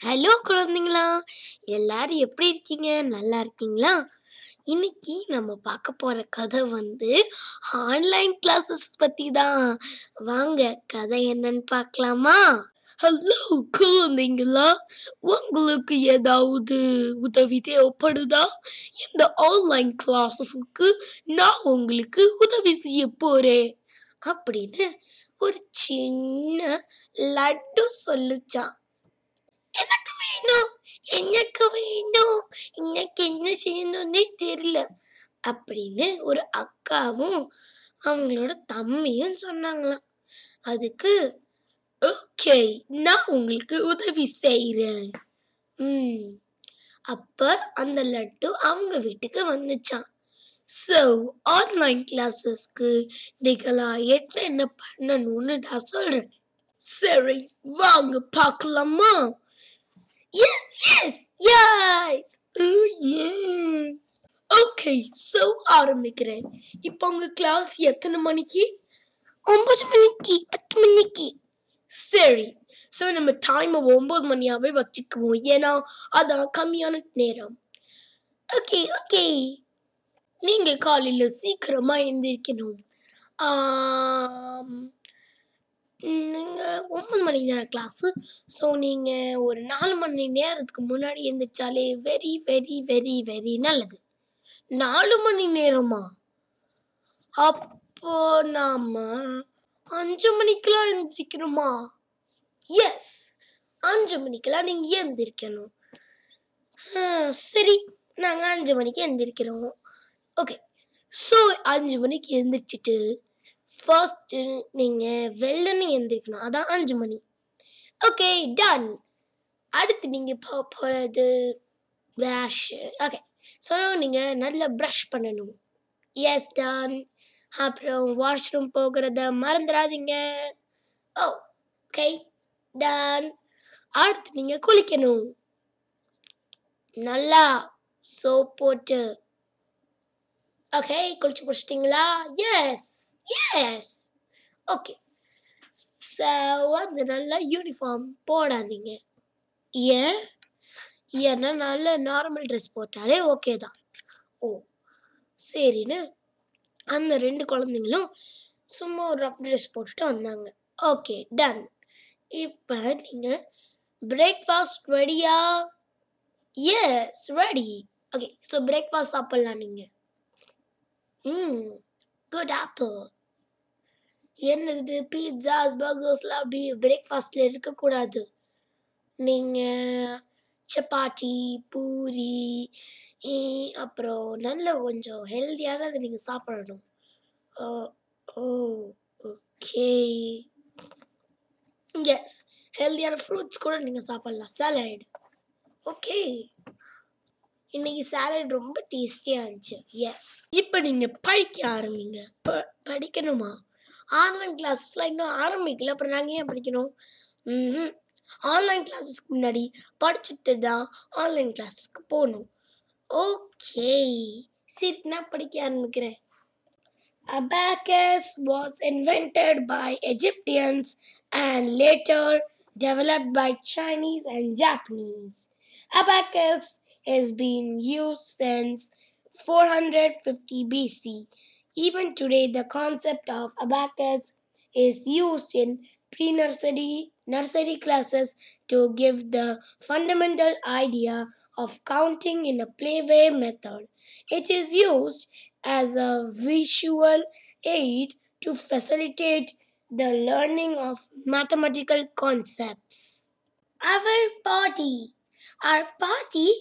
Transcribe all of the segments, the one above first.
Hello குழந்தைங்களா எல்லாரும் எப்படி இருக்கீங்க? நல்லா இருக்கீங்களா? இன்னைக்கு நம்ம பார்க்க போற கதை வந்து ஆன்லைன் கிளாஸஸ் பத்தி தான் வாங்க கதை என்னன்னு பார்க்கலாமா? ஹலோ குழந்தைங்களா உங்களுக்கு ஏதாவது உதவி தேவைப்படுதா? இந்த ஆன்லைன் கிளாஸஸுக்கு நான் உங்களுக்கு உதவி செய்ய போறேன். அப்படின்னு ஒரு சின்ன லட்டு சொல்லுச்சான் வேணும் எனக்கு வேணும்? இன்னைக்கு என்ன செய்யணும்னே தெரியல. அப்படின்னு ஒரு அக்காவும் அவங்களோட தம்பியும் சொன்னாங்களாம். அதுக்கு ஓகே நான் உங்களுக்கு உதவி செய்கிறேன் ம். அப்ப அந்த லட்டு அவங்க வீட்டுக்கு வந்துச்சான் ஸோ ஆன்லைன் கிளாஸஸ்க்கு நீங்களாம் என்ன என்ன பண்ணணும்னு நான் சொல்றேன். சரி வாங்க பார்க்கலாமா? Yes yes yes okay so ஆரம்பிக்கிறேன். இப்போ உங்க கிளாஸ் எத்தனை மணிக்கு? ஒன்பது மணிக்கு பத்து மணிக்கு. சரி. ஸோ நம்ம டைமை ஒன்பது மணியாவே வச்சுக்குவோம். ஏன்னா அதான் கம்மியான நேரம். ஓகே ஓகே நீங்க காலையில சீக்கிரமா எந்திரிக்கணும். நீங்கள் நீங்க ஒன்பது மணிக்கு தானே கிளாஸு ஸோ நீங்கள் ஒரு நாலு மணி நேரத்துக்கு முன்னாடி எழுந்திரிச்சாலே வெரி வெரி வெரி வெரி நல்லது. நாலு மணி நேரமா? அப்போ நாம் அஞ்சு மணிக்கெல்லாம் எழுந்திரிக்கணுமா எஸ் அஞ்சு மணிக்கெல்லாம் நீங்கள் எழுந்திரிக்கணும் சரி நாங்கள் அஞ்சு மணிக்கு எழுந்திரிக்கிறோம் ஓகே ஸோ அஞ்சு மணிக்கு எழுந்திரிச்சிட்டு ஃபர்ஸ்ட் நீங்கள் வெள்ளன்னு எழுந்திரிக்கணும் அதான் அஞ்சு மணி. ஓகே டன் அடுத்து நீங்கள் போ போகிறது வாஷ் ஓகே ஸோ நீங்கள் நல்லா ப்ரஷ் பண்ணணும். எஸ் டன் அப்புறம் வாஷ்ரூம் போகிறத மறந்துடாதீங்க. ஓ ஓகே டன் அடுத்து நீங்கள் குளிக்கணும். நல்லா சோப் போட்டு. ஓகே குளிச்சு குடிச்சிட்டிங்களா எஸ் எஸ் ஓகே வந்து நல்லா யூனிஃபார்ம் போடாதீங்க. ஏன் ஏன்னா நல்ல நார்மல் ட்ரெஸ் போட்டாலே ஓகே தான். ஓ சரின்னு அந்த ரெண்டு குழந்தைங்களும் சும்மா ஒரு ரப் ட்ரெஸ் போட்டுட்டு வந்தாங்க. ஓகே டன் இப்போ நீங்கள் பிரேக்ஃபாஸ்ட் ரெடியா yes ready okay so breakfast சாப்பிட்லாம் நீங்கள் ம் குட் ஆப்பிள் என்னது பீட்சாஸ் பர்கர்ஸ்லாம் அப்படி பிரேக்ஃபாஸ்டில் இருக்கக்கூடாது. நீங்கள் சப்பாத்தி பூரி அப்புறம் நல்ல கொஞ்சம் ஹெல்த்தியானது நீங்கள் சாப்பிடணும். ஓ ஓகே எஸ் ஹெல்த்தியான ஃப்ரூட்ஸ் கூட நீங்கள் சாப்பிட்லாம். சாலட் ஓகே இன்னைக்கு சாலட் ரொம்ப டேஸ்டியாக இருந்துச்சு. எஸ் இப்போ நீங்கள் படிக்க ஆரம்பிங்க. ப படிக்கணுமா? ஆன்லைன் கிளாஸஸ்லாம் இன்னும் ஆரம்பிக்கல அப்புறம் நாங்கள் ஏன் படிக்கணும்? ம் ஆன்லைன் கிளாஸஸ்க்கு முன்னாடி படிச்சுட்டு தான் ஆன்லைன் கிளாஸஸ்க்கு போகணும் ஓகே சரி நான் படிக்க ஆரம்பிக்கிறேன். Abacus was invented by Egyptians and later developed by Chinese and Japanese. Abacus has been used since 450 BC. Even today, the concept of abacus is used in pre nursery nursery classes to give the fundamental idea of counting in a playway method. It is used as a visual aid to facilitate the learning of mathematical concepts. Our body. Our body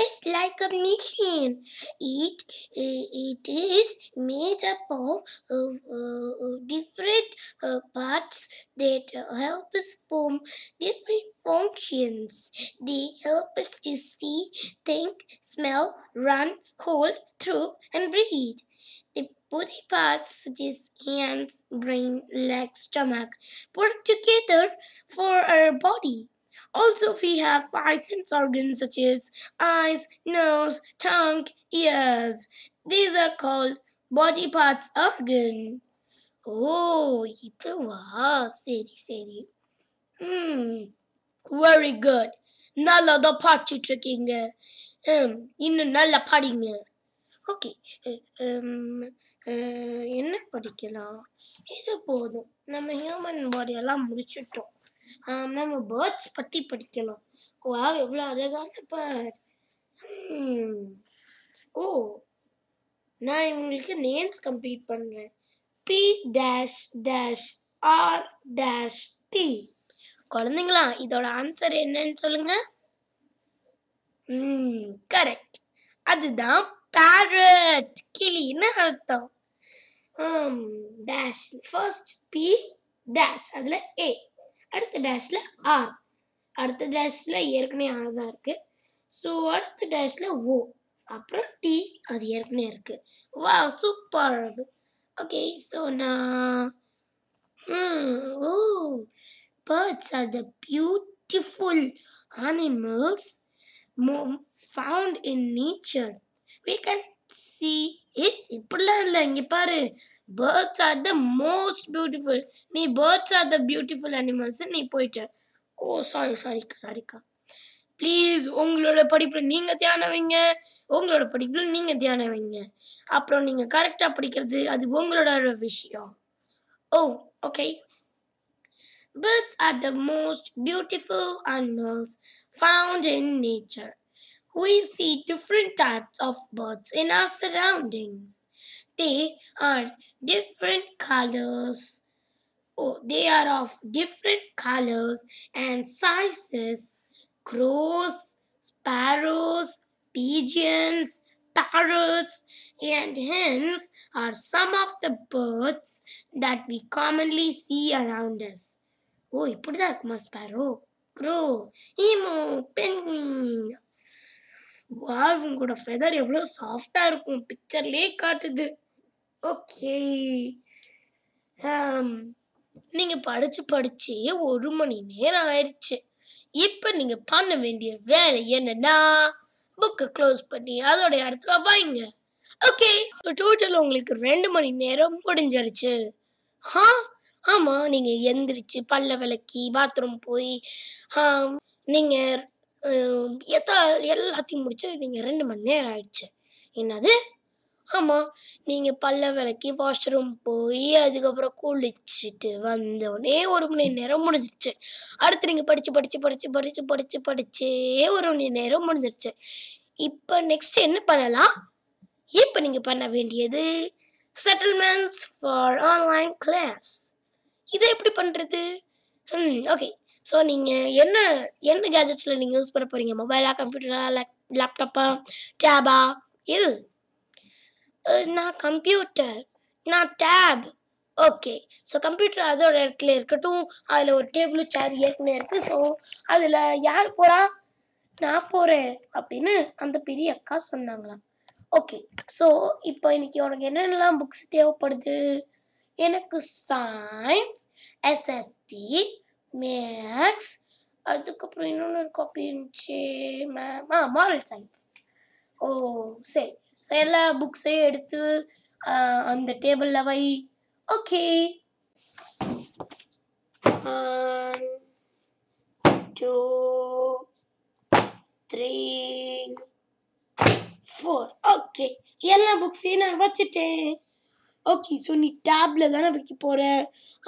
is like a machine. It, it is made up of uh, different uh, parts that help us perform different functions. They help us to see, think, smell, run, hold, throw, and breathe. The body parts such as hands, brain, legs, stomach work together for our body. Also, we have five sense organs such as eyes, nose, tongue, ears. These are called body parts organ. ஓ இதுவா சரி சரி ம் very good நல்லா தான் படிச்சிட்டு இருக்கீங்க ஹம், இன்னும் நல்லா படிங்க ஓகே என்ன படிக்கலாம் இது போதும் நம்ம ஹியூமன் பாடியெல்லாம் முடிச்சிட்டோம் ஆம், நம்ம பேர்ட்ஸ் பற்றி படிக்கலாம். வா எவ்வளோ அழகான பேர்ட் ஓ நான் இவங்களுக்கு நேம்ஸ் கம்ப்ளீட் பண்ணுறேன் B dash dash R dash D குழந்தைங்களா இதோட ஆன்சர் என்னன்னு சொல்லுங்க. ம் கரெக்ட் அதுதான் பேரட் கிளின்னு அர்த்தம். டேஷ் ஃபர்ஸ்ட் பி டேஷ் அதில் ஏ அடுத்த டேஷில் ஆர் அடுத்த டேஷில் ஏற்கனவே ஆர் தான் இருக்குது ஸோ அடுத்த டேஷில் ஓ அப்புறம் டி அது ஏற்கனவே இருக்குது வா சூப்பர் ஓகே ஸோ நான் ஓ birds are the beautiful animals மோ found in nature. We can see it. இப்படிலாம் இல்லை. இங்கே பாரு birds are the most beautiful நீ birds are the beautiful animals நீ போயிட்ட. ஓ சாரி சாரிக்கா சாரிக்கா ப்ளீஸ் உங்களோட படிப்பில் நீங்கள் தியானம் வைங்க உங்களோட படிப்பில் நீங்கள் தியானம் வைங்க அப்புறம் நீங்கள் கரெக்டாக படிக்கிறது அது உங்களோட விஷயம். ஓ okay Birds are the most beautiful animals found in nature. We see different types of birds in our surroundings. They are different colors. Oh, they are of different colors and sizes. Crows, sparrows, pigeons, parrots, and hens are some of the birds that we commonly see around us. Oh, put that sparrow, crow, emu, penguin, wow இவங்களோட feather எவ்வளோ சாஃப்டாக இருக்கும். பிக்சர்லேயே காட்டுது. Okay நீங்கள் படித்து படித்து ஒரு மணி நேரம் ஆயிடுச்சு. இப்போ நீங்கள் பண்ண வேண்டிய வேலை என்னன்னா புக்கை க்ளோஸ் பண்ணி அதோட இடத்துல வாங்க. ஓகே இப்போ டோட்டல் உங்களுக்கு ரெண்டு மணி நேரம் முடிஞ்சிருச்சு. ஆ ஆமாம் நீங்கள் எந்திரிச்சு பல்ல விளக்கி பாத்ரூம் போய் நீங்கள் எத்தா எல்லாத்தையும் முடிச்சு நீங்கள் ரெண்டு மணி நேரம் ஆயிடுச்சு. என்னது? ஆமாம் நீங்கள் பல்ல விளக்கி வாஷ்ரூம் போய் அதுக்கப்புறம் குளிச்சுட்டு வந்தோடனே ஒரு மணி நேரம் முடிஞ்சிருச்சு. அடுத்து நீங்கள் படித்து படித்து படித்து படித்து படித்து படித்தே ஒரு மணி நேரம் முடிஞ்சிருச்சு. இப்போ நெக்ஸ்ட் என்ன பண்ணலாம்? இப்போ நீங்கள் பண்ண வேண்டியது செட்டில்மெண்ட்ஸ் ஃபார் ஆன்லைன் கிளாஸ் இதை எப்படி பண்ணுறது ம் ஓகே ஸோ நீங்கள் என்ன என்ன கேஜெட்ஸில் நீங்கள் யூஸ் பண்ண போகிறீங்க மொபைலாக கம்ப்யூட்டரா லேப்டாப்பா டேபா இது நான் கம்ப்யூட்டர் நான் டேப் ஓகே ஸோ கம்ப்யூட்டர் அதோட இடத்துல இருக்கட்டும். அதில் ஒரு டேபிள் சேர் ஏற்கனவே இருக்குது ஸோ அதில் யார் போகிறா நான் போகிறேன் அப்படின்னு அந்த பெரிய அக்கா சொன்னாங்களாம். ஓகே ஸோ இப்போ இன்னைக்கு உனக்கு என்னென்னலாம் புக்ஸ் தேவைப்படுது? எனக்கு சயின்ஸ் எஸ்எஸ்டி மேக்ஸ் அதுக்கப்புறம் இன்னொன்று ஒரு காப்பி இருந்துச்சு மேம் ஆ மாரல் சயின்ஸ் ஓ சரி. ஸோ எல்லா புக்ஸையும் எடுத்து அந்த டேபிளில் வை. Okay two three four okay எல்லா புக்ஸையும் நான் வச்சுட்டேன். ஓகே ஸோ நீ டேப்ல தானே வைக்க போகிற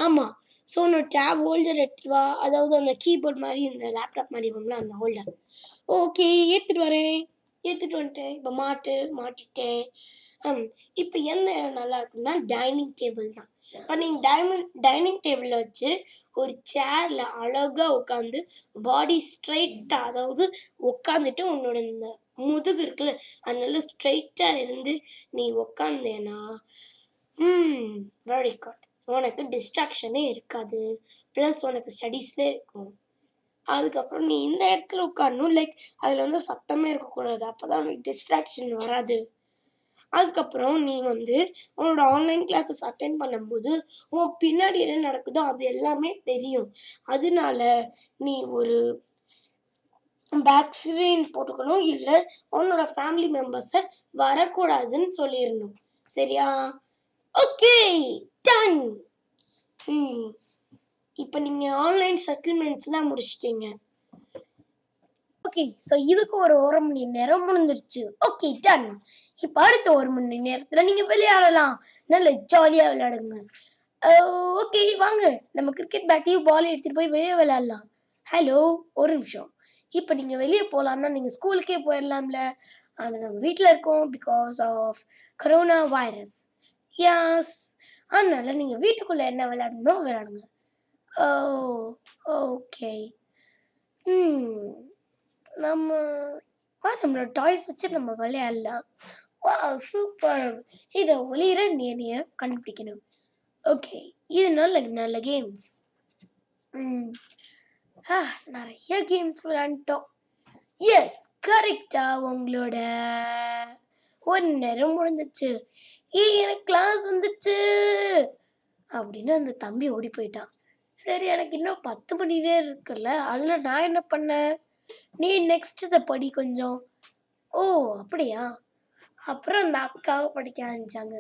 ஆமாம் ஸோ நான் டேப் ஹோல்டர் எடுத்துகிட்டு வா அதாவது அந்த கீபோர்ட் மாதிரி இந்த லேப்டாப் மாதிரி வரும்ல அந்த ஹோல்டர் ஓகே ஏற்றுட்டு வரேன். ஏற்றுட்டு வந்துட்டேன். இப்போ மாட்டு மாட்டிட்டேன். ம் இப்போ எந்த இடம் நல்லா இருக்குன்னா டைனிங் டேபிள் தான். நீங்கள் டைமண்ட் டைனிங் டேபிளில் வச்சு ஒரு சேரில் அழகாக உட்காந்து பாடி ஸ்ட்ரைட்டாக அதாவது உட்காந்துட்டு உன்னோட இந்த முதுகு இருக்குல்ல அதனால ஸ்ட்ரைட்டாக இருந்து நீ உட்காந்தேனா ம் வெரி குட் உனக்கு டிஸ்ட்ராக்ஷனே இருக்காது. ப்ளஸ் உனக்கு ஸ்டடீஸ்லேயே இருக்கும். அதுக்கப்புறம் நீ இந்த இடத்துல உட்காரணும். லைக் அதில் வந்து சத்தமே இருக்கக்கூடாது. அப்போ தான் உனக்கு டிஸ்ட்ராக்ஷன் வராது. அதுக்கப்புறம் நீ வந்து உன்னோட ஆன்லைன் கிளாஸஸ் அட்டென்ட் பண்ணும்போது உன் பின்னாடி என்ன நடக்குதோ அது எல்லாமே தெரியும். அதனால நீ ஒரு பேக் ஸ்க்ரீன் போட்டுக்கணும். இல்லை உன்னோட ஃபேமிலி மெம்பர்ஸை வரக்கூடாதுன்னு சொல்லிடணும். சரியா? ஓகே டன் இப்போ நீங்கள் ஆன்லைன் செட்டில்மெண்ட்ஸ்லாம் முடிச்சிட்டீங்க. ஓகே ஸோ இதுக்கு ஒரு ஒரு மணி நேரம் முடிஞ்சிருச்சு. ஓகே டன் இப்போ அடுத்த ஒரு மணி நேரத்தில் நீங்கள் விளையாடலாம். நல்ல ஜாலியாக விளையாடுங்க. ஓகே வாங்க. நம்ம கிரிக்கெட் பேட்டையும் பால் எடுத்துகிட்டு போய் வெளியே விளையாடலாம். ஹலோ ஒரு நிமிஷம். இப்போ நீங்கள் வெளியே போகலான்னா நீங்கள் ஸ்கூலுக்கே போயிடலாம்ல ஆனால் நம்ம வீட்டில் இருக்கோம் because of corona virus yes அதனால நீங்கள் வீட்டுக்குள்ளே என்ன விளையாடணும் விளையாடுங்க. ஓ ஓகே ம் நம்ம வா நம்மளோட டாய்ஸ் வச்சு நம்ம விளையாடலாம். வா சூப்பர் இதை ஒளியிற நேனையை கண்டுபிடிக்கணும். ஓகே இது நல்ல நல்ல கேம்ஸ் ம் hmm. ஆ நிறைய கேம்ஸ் விளையாண்டோம் எஸ் கரெக்டாக உங்களோட ஒரு நேரம் முடிஞ்சிச்சு ஏய் எனக்கு கிளாஸ் வந்துருச்சு. அப்படின்னு அந்த தம்பி ஓடி போயிட்டான். சரி எனக்கு இன்னும் பத்து மணி நேரம் இருக்குல்ல அதில் நான் என்ன பண்ணேன்? நீ நெக்ஸ்ட் இதை படி கொஞ்சம். ஓ அப்படியா? அப்புறம் அந்த அக்காவை படிக்க ஆரம்பிச்சாங்க.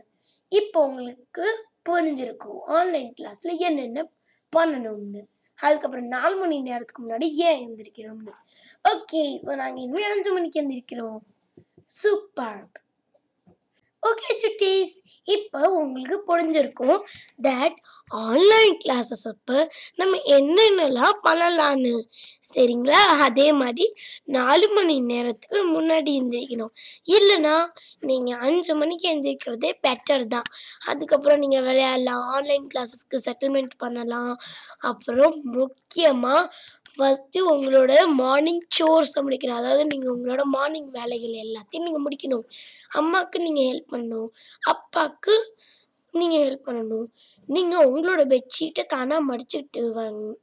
இப்போ உங்களுக்கு புரிஞ்சிருக்கும் ஆன்லைன் கிளாஸில் என்னென்ன பண்ணணும்னு. அதுக்கப்புறம் நாலு மணி நேரத்துக்கு முன்னாடி ஏன் எழுந்திருக்கிறோம்னு ஓகே ஸோ நாங்கள் இனிமேல் அஞ்சு மணிக்கு எழுந்திருக்கிறோம் சூப்பர் ஓகே சுட்டீஸ் இப்போ உங்களுக்கு புரிஞ்சிருக்கும் தட் ஆன்லைன் கிளாஸஸ் அப்போ நம்ம என்னென்னலாம் பண்ணலான்னு சரிங்களா? அதே மாதிரி நாலு மணி நேரத்துக்கு முன்னாடி எந்திரிக்கணும். இல்லைன்னா நீங்கள் அஞ்சு மணிக்கு எந்திரிக்கிறதே பெட்டர் தான். அதுக்கப்புறம் நீங்கள் விளையாடலாம் ஆன்லைன் கிளாஸஸ்க்கு செட்டில்மெண்ட் பண்ணலாம். அப்புறம் முக்கியமாக ஃபஸ்ட்டு உங்களோட மார்னிங் சோர்ஸை முடிக்கணும் அதாவது நீங்கள் உங்களோட மார்னிங் வேலைகள் எல்லாத்தையும் நீங்கள் முடிக்கணும். அம்மாவுக்கு நீங்கள் ஹெல்ப் பண்ணணும். அப்பாவுக்கு நீங்கள் ஹெல்ப் பண்ணணும். நீங்கள் உங்களோட பெட்ஷீட்டை தானாக மடிச்சுட்டு வரணும்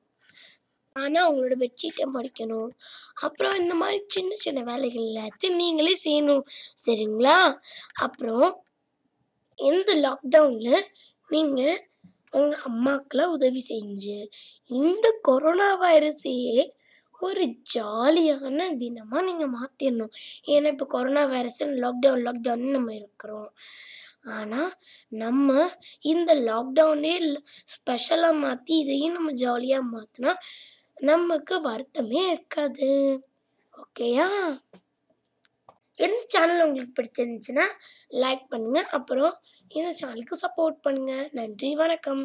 ஆனால் உங்களோட பெட்ஷீட்டை மடிக்கணும். அப்புறம் இந்த மாதிரி சின்ன சின்ன வேலைகள் எல்லாத்தையும் நீங்களே செய்யணும். சரிங்களா? அப்புறம் இந்த லாக்டவுனில் நீங்கள் உங்கள் அம்மாக்கெல்லாம் உதவி செஞ்சு இந்த கொரோனா வைரஸையே ஒரு ஜாலியான தினமாக நீங்கள் மாற்றிடணும் ஏன்னா இப்போ கொரோனா வைரஸ் லாக்டவுன் லாக்டவுன் நம்ம இருக்கிறோம். ஆனால் நம்ம இந்த லாக்டவுனே ஸ்பெஷலாக மாற்றி இதையும் நம்ம ஜாலியாக மாற்றினா நமக்கு வருத்தமே இருக்காது. ஓகேயா இந்த சேனல் உங்களுக்கு பிடிச்சிருந்துச்சுன்னா லைக் பண்ணுங்கள் அப்புறம் இந்த சேனலுக்கு சப்போர்ட் பண்ணுங்கள் நன்றி வணக்கம்.